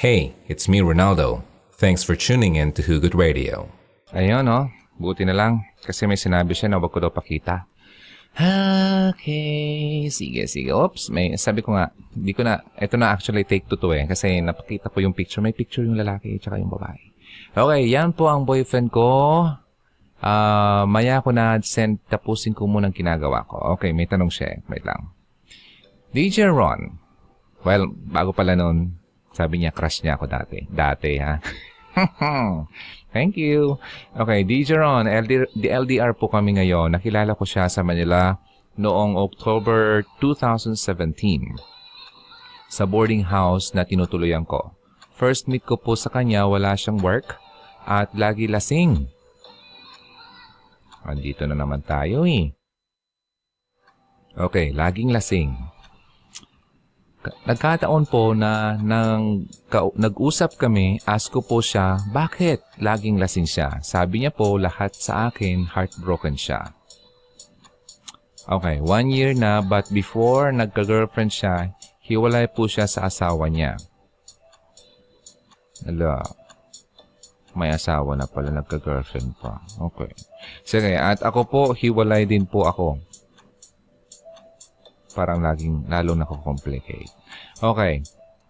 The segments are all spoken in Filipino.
Hey, it's me, Ronaldo. Thanks for tuning in to Hugot Radio. Ayun, no? Buti na lang. Kasi may sinabi siya na wag ko daw pakita. Okay. Sige, sige. Oops. May, sabi ko nga, di ko na, ito na actually take two to eh. Kasi napakita ko yung picture. May picture yung lalaki tsaka yung babae. Okay, yan po ang boyfriend ko. Ah, maya ko na send, tapusin ko muna ang ginagawa ko. Okay, may tanong siya. eh. Wait lang. DJ Ron. Well, bago pala noon, sabi niya crush niya ako dati. Dati, ha? Thank you. Okay, DJ Ron, LD, the LDR po kami ngayon. Nakilala ko siya sa Manila noong October 2017 sa boarding house na tinutuluyan ko. First meet ko po sa kanya, wala siyang work at lagi lasing. Andito na naman tayo eh. Okay, laging lasing. Ka- Nagkataon po na nang ka- nag-usap kami, ask ko po siya, bakit laging lasing siya? Sabi niya po, lahat sa akin, heartbroken siya. Okay, one year na, but before nagka-girlfriend siya, hiwalay po siya sa asawa niya. Ala, may asawa na pala, nagka-girlfriend pa. Okay. Sige, at ako po, hiwalay din po ako parang laging lalo na-complicate. Okay.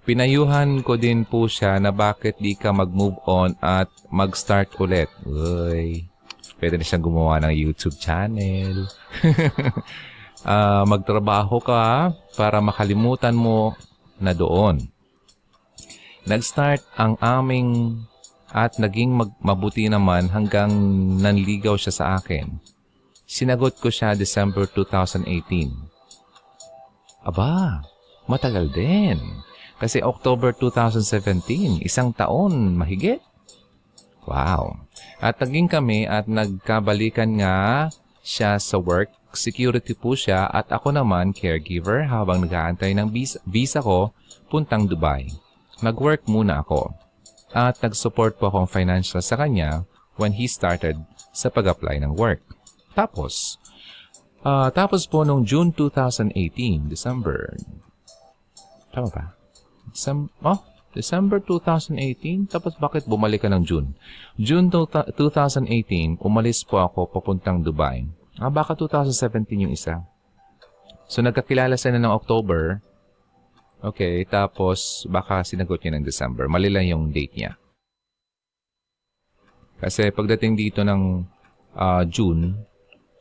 Pinayuhan ko din po siya na bakit di ka mag-move on at mag-start ulit. Uy, pwede na siyang gumawa ng YouTube channel. Ah, magtrabaho ka para makalimutan mo na doon. Nag-start ang aming at naging mag- mabuti naman hanggang nanligaw siya sa akin. Sinagot ko siya December 2018. Aba, matagal din. Kasi October 2017, isang taon mahigit. Wow. At naging kami at nagkabalikan nga siya sa work. Security po siya at ako naman caregiver habang nag-aantay ng visa, visa ko puntang Dubai. Nag-work muna ako. At nag-support po akong financial sa kanya when he started sa pag-apply ng work. Tapos, Ah, tapos po nung June 2018, December. Tama ba? December, oh, December 2018? Tapos bakit bumalik ka ng June? June to- 2018, umalis po ako papuntang Dubai. Ah, baka 2017 yung isa. So, nagkakilala sila ng October. Okay, tapos baka sinagot niya ng December. Mali lang yung date niya. Kasi pagdating dito ng ah, June,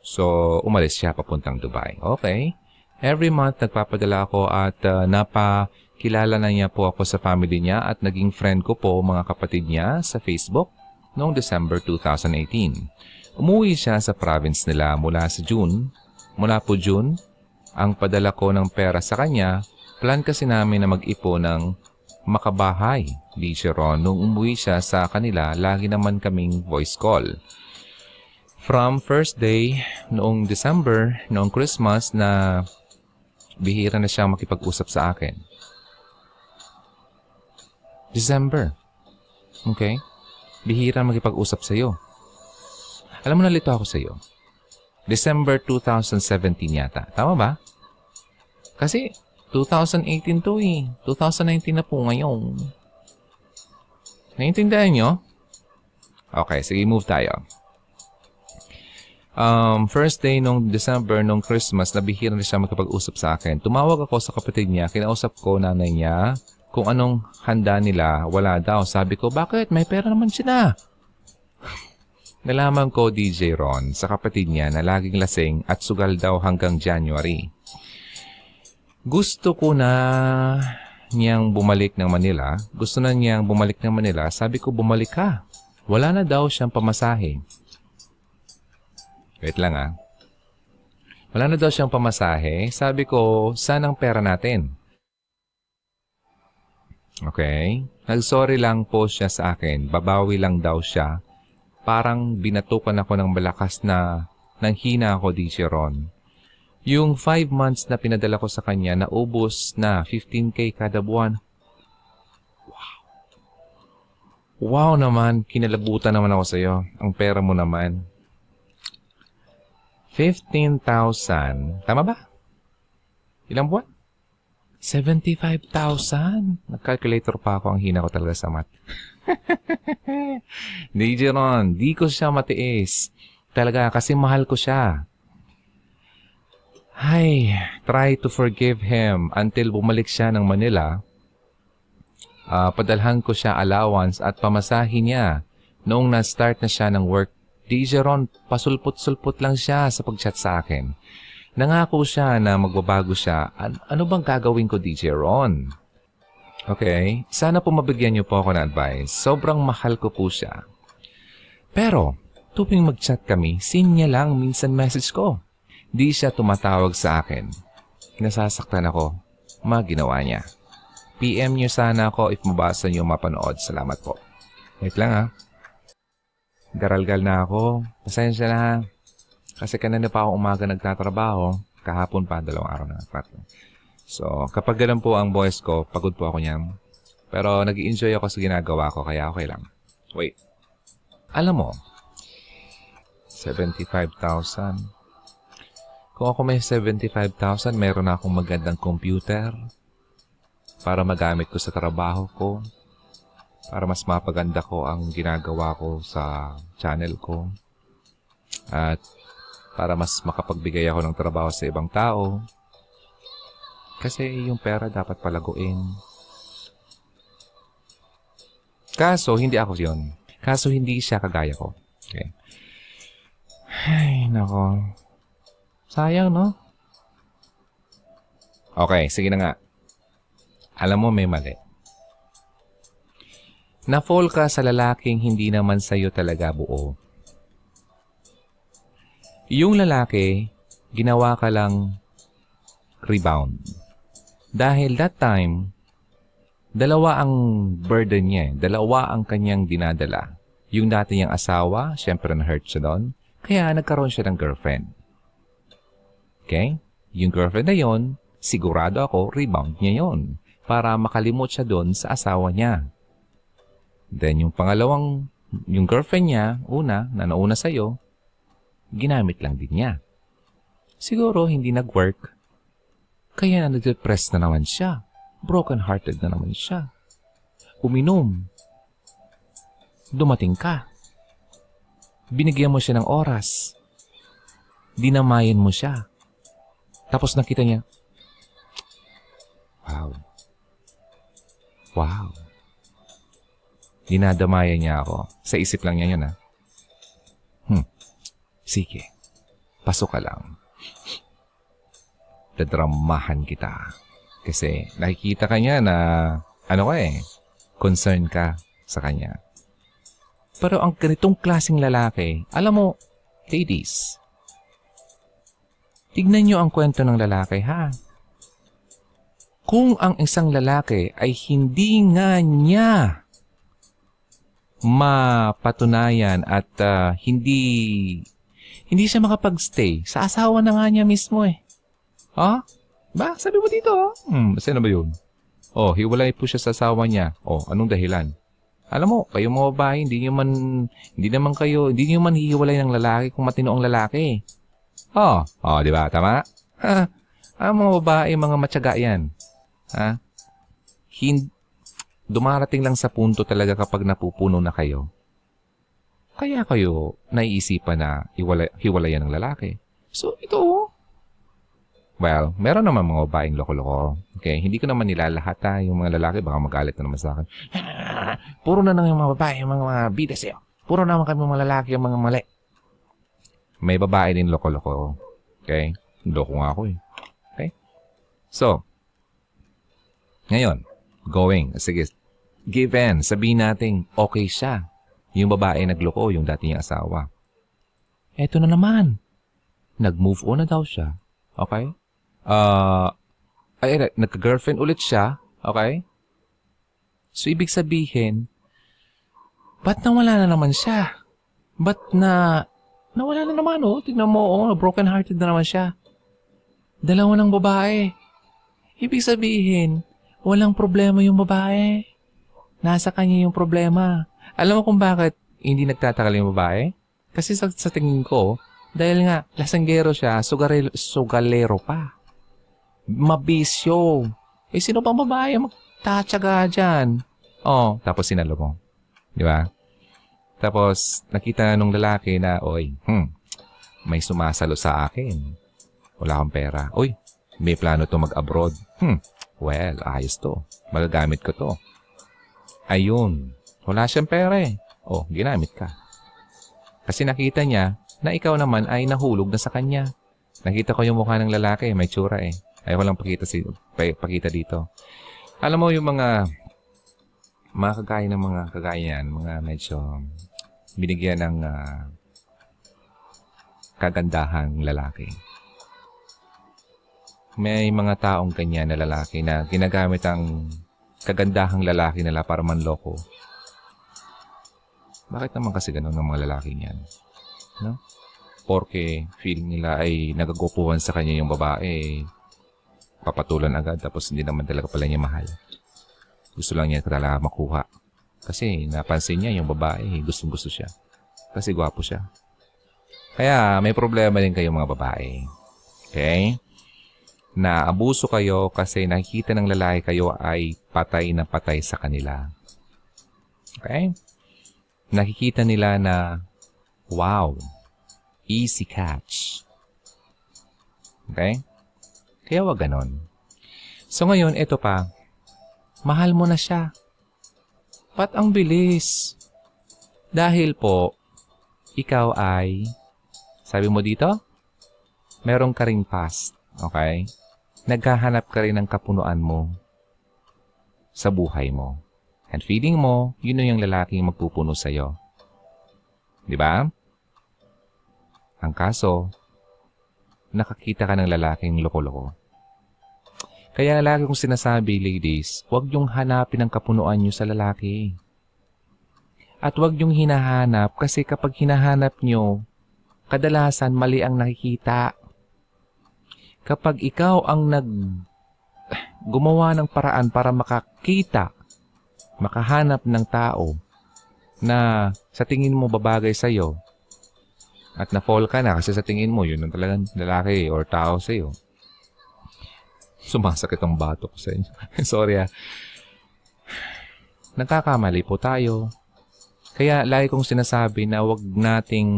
So, umalis siya papuntang Dubai. Okay. Every month, nagpapadala ako at uh, napakilala na niya po ako sa family niya at naging friend ko po mga kapatid niya sa Facebook noong December 2018. Umuwi siya sa province nila mula sa June. Mula po June, ang padala ko ng pera sa kanya, plan kasi namin na mag-ipon ng makabahay. Di siya ron. Nung umuwi siya sa kanila, lagi naman kaming voice call. From first day, noong December, noong Christmas, na bihira na siyang makipag-usap sa akin. December. Okay? Bihira makipag-usap sa iyo. Alam mo, nalito ako sa iyo. December 2017 yata. Tama ba? Kasi 2018 to eh. 2019 na po ngayon. Naintindihan nyo? Okay, sige, move tayo. Um, first day nung December, nung Christmas, nabihira na siya magkapag-usap sa akin. Tumawag ako sa kapatid niya, kinausap ko nanay niya kung anong handa nila. Wala daw. Sabi ko, bakit? May pera naman siya Nalaman ko, DJ Ron, sa kapatid niya na laging lasing at sugal daw hanggang January. Gusto ko na niyang bumalik ng Manila. Gusto na niyang bumalik ng Manila. Sabi ko, bumalik ka. Wala na daw siyang pamasahe. Wait lang ah. Wala na daw siyang pamasahe. Sabi ko, saan ang pera natin? Okay. Nag-sorry lang po siya sa akin. Babawi lang daw siya. Parang binatukan ako ng malakas na nang hina ako di si Ron. Yung 5 months na pinadala ko sa kanya, naubos na 15k kada buwan. Wow. Wow naman, kinalabutan naman ako sa iyo. Ang pera mo naman. 15,000. Tama ba? Ilang buwan? 75,000? Nag-calculator pa ako. Ang hina ko talaga sa math. Di, Jeron. Di ko siya matiis. Talaga, kasi mahal ko siya. Ay, try to forgive him until bumalik siya ng Manila. Uh, padalhan ko siya allowance at pamasahin niya noong na-start na siya ng work. Di, Jeron, pasulpot-sulpot lang siya sa pag-chat sa akin. Nangako siya na magbabago siya. An- ano bang gagawin ko, DJ Ron? Okay, sana po mabigyan niyo po ako ng advice. Sobrang mahal ko po siya. Pero, tuwing mag-chat kami, sin niya lang minsan message ko. Di siya tumatawag sa akin. Nasasaktan ako. Mga ginawa niya. PM niyo sana ako if mabasa niyo mapanood. Salamat po. Wait lang ha. Garalgal na ako. Pasensya na ha. Kasi kanina pa ako umaga nagtatrabaho. Kahapon pa, dalawang araw na. Tatlo. So, kapag ganun po ang voice ko, pagod po ako niyan. Pero nag enjoy ako sa ginagawa ko, kaya okay lang. Wait. Alam mo, 75,000. Kung ako may 75,000, meron na akong magandang computer para magamit ko sa trabaho ko, para mas mapaganda ko ang ginagawa ko sa channel ko. At para mas makapagbigay ako ng trabaho sa ibang tao. Kasi yung pera dapat palaguin. Kaso, hindi ako yun. Kaso, hindi siya kagaya ko. Okay. Ay, nako. Sayang, no? Okay, sige na nga. Alam mo, may mali. Na-fall ka sa lalaking hindi naman sa'yo talaga buo. Yung lalaki, ginawa ka lang rebound. Dahil that time, dalawa ang burden niya. Eh. Dalawa ang kanyang dinadala. Yung dati niyang asawa, syempre na-hurt siya doon. Kaya nagkaroon siya ng girlfriend. Okay? Yung girlfriend na yon, sigurado ako, rebound niya yon para makalimot siya doon sa asawa niya. Then yung pangalawang, yung girlfriend niya, una, na nauna sa'yo, ginamit lang din niya. Siguro hindi nag-work. Kaya na nag-depress na naman siya. Broken-hearted na naman siya. Uminom. Dumating ka. Binigyan mo siya ng oras. Dinamayan mo siya. Tapos nakita niya, Wow. Wow. Dinadamayan niya ako. Sa isip lang niya yun, ha? Hmm. Sige, pasok ka lang. Dadramahan kita. Kasi nakikita ka niya na, ano ka eh, concern ka sa kanya. Pero ang ganitong klaseng lalaki, alam mo, ladies, tignan niyo ang kwento ng lalaki ha. Kung ang isang lalaki ay hindi nga niya mapatunayan at uh, hindi hindi siya makapag-stay. Sa asawa na nga niya mismo eh. Ha? Ba? Sabi mo dito ha? Hmm, sino ba yun? Oh, hiwalay po siya sa asawa niya. Oh, anong dahilan? Alam mo, kayo mga babae, hindi niyo man, hindi naman kayo, hindi niyo man hihiwalay ng lalaki kung matino ang lalaki. Oh, oh, di ba? Tama? Ha? Ang mga babae, mga matyaga yan. Ha? Hindi, dumarating lang sa punto talaga kapag napupuno na kayo kaya kayo naiisipan na hiwalay, hiwalayan ng lalaki? So, ito oh. Well, meron naman mga babaeng loko-loko. Okay, hindi ko naman nilalahat ha. Yung mga lalaki, baka magalit na naman sa akin. Puro na lang yung mga babae, yung mga, mga bida sa'yo. Puro naman kami mga lalaki, yung mga mali. May babae din loko-loko. Okay? Loko nga ako eh. Okay? So, ngayon, going. Sige, given, sabihin natin, okay siya. Yung babae nagloko, yung dati niyang asawa. Eto na naman. Nag-move on na daw siya. Okay? Uh, ay, nagka-girlfriend ulit siya. Okay? So, ibig sabihin, ba't nawala na naman siya? Ba't na, nawala na naman, oh. Tignan mo, oh, broken-hearted na naman siya. Dalawa ng babae. Ibig sabihin, walang problema yung babae. Nasa kanya yung problema. Alam mo kung bakit hindi nagtatakal yung babae? Kasi sa, sa tingin ko, dahil nga, lasanggero siya, sugarel, sugalero pa. Mabisyo. Eh, sino pang babae magtatsaga dyan? Oh, tapos sinalo mo. Di ba? Tapos, nakita nung lalaki na, oy, hmm, may sumasalo sa akin. Wala akong pera. Uy, may plano to mag-abroad. Hmm, well, ayos to. Magagamit ko to. Ayun, wala siyang pera eh. Oh, ginamit ka. Kasi nakita niya na ikaw naman ay nahulog na sa kanya. Nakita ko yung mukha ng lalaki, may tsura eh. Ayaw ko lang pakita, si, pakita dito. Alam mo yung mga mga kagaya ng mga kagaya yan, mga medyo binigyan ng uh, kagandahang lalaki. May mga taong kanya na lalaki na ginagamit ang kagandahang lalaki nila para manloko. Bakit naman kasi ganun ng mga lalaki niyan? No? Porque feeling nila ay nagagupuhan sa kanya yung babae, papatulan agad tapos hindi naman talaga pala niya mahal. Gusto lang niya talaga makuha. Kasi napansin niya yung babae, gustong gusto siya. Kasi gwapo siya. Kaya may problema din kayo mga babae. Okay? Na abuso kayo kasi nakikita ng lalaki kayo ay patay na patay sa kanila. Okay? Nakikita nila na, wow, easy catch. Okay? Kaya wag ganon. So ngayon, ito pa. Mahal mo na siya. Pat ang bilis? Dahil po, ikaw ay sabi mo dito, meron ka ring past. Okay? Naghahanap ka rin ng kapunuan mo sa buhay mo. And feeling mo, yun yung lalaking magpupuno sa'yo. Di ba? Ang kaso, nakakita ka ng lalaking loko-loko. Kaya lagi kong sinasabi, ladies, huwag yung hanapin ang kapunuan nyo sa lalaki. At huwag yung hinahanap kasi kapag hinahanap nyo, kadalasan mali ang nakikita. Kapag ikaw ang nag gumawa ng paraan para makakita, makahanap ng tao na sa tingin mo babagay sa iyo at na-fall ka na kasi sa tingin mo yun ang talagang lalaki or tao sa iyo. Sumasakit ang batok sa inyo. Sorry ah. Nagkakamali po tayo. Kaya lagi kong sinasabi na wag nating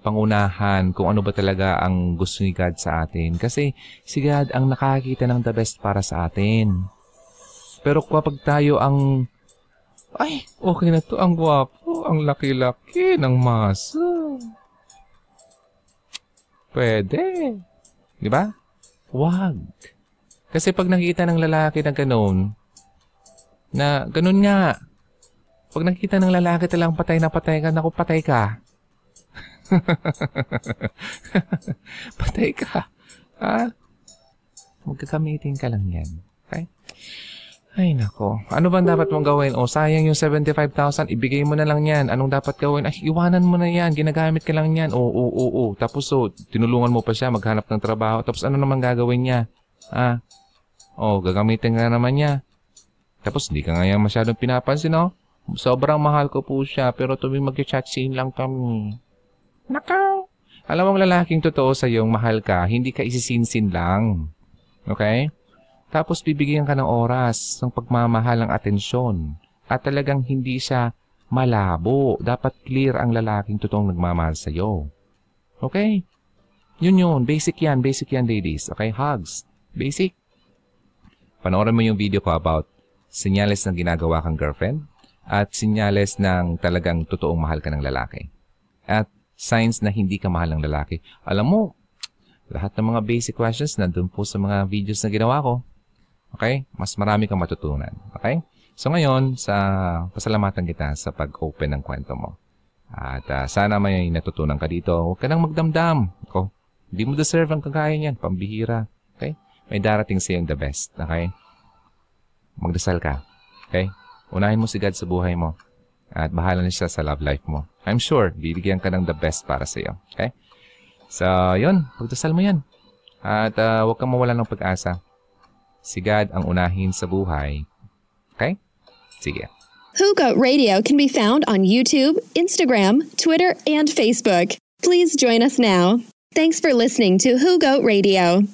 pangunahan kung ano ba talaga ang gusto ni God sa atin. Kasi si God ang nakakita ng the best para sa atin. Pero kapag tayo ang, ay, okay na to, ang gwapo, ang laki-laki ng masa. Pwede. Di ba? Wag. Kasi pag nakita ng lalaki na ganun, na ganun nga, pag nakita ng lalaki talang patay na patay ka, naku patay ka. Patay ka. Ha? Magkakamitin ka lang yan. Okay? Ay, nako. Ano bang dapat mong gawin? O, sayang yung 75,000. Ibigay mo na lang yan. Anong dapat gawin? Ay, iwanan mo na yan. Ginagamit ka lang yan. Oo, oo, oo. Tapos, so, tinulungan mo pa siya maghanap ng trabaho. Tapos, ano naman gagawin niya? Ah, oh, gagamitin ka naman niya. Tapos, hindi ka nga masyadong pinapansin, no? Sobrang mahal ko po siya, pero tuwing mag-chat scene lang kami. Nakaw! Alam mo, lalaking totoo sa yung mahal ka, hindi ka isisinsin lang. Okay? Tapos bibigyan ka ng oras, ng pagmamahal, ng atensyon. At talagang hindi siya malabo. Dapat clear ang lalaking totoong nagmamahal sa iyo. Okay? Yun yun. Basic yan. Basic yan, ladies. Okay? Hugs. Basic. Panoorin mo yung video ko about sinyales ng ginagawa kang girlfriend at sinyales ng talagang totoong mahal ka ng lalaki. At signs na hindi ka mahal ng lalaki. Alam mo, lahat ng mga basic questions nandun po sa mga videos na ginawa ko. Okay? Mas marami kang matutunan. Okay? So ngayon, sa pasalamatan kita sa pag-open ng kwento mo. At uh, sana may natutunan ka dito. Huwag ka nang magdamdam. Ako, hindi mo deserve ang kagaya niyan. Pambihira. Okay? May darating sa the best. Okay? Magdasal ka. Okay? Unahin mo si God sa buhay mo. At bahala na siya sa love life mo. I'm sure, bibigyan ka ng the best para sa iyo. Okay? So, yun. Pagdasal mo yan. At uh, huwag kang mawala ng pag-asa. Si God ang unahin sa buhay. Okay? Sige. Hugot Radio can be found on YouTube, Instagram, Twitter, and Facebook. Please join us now. Thanks for listening to Hugot Radio.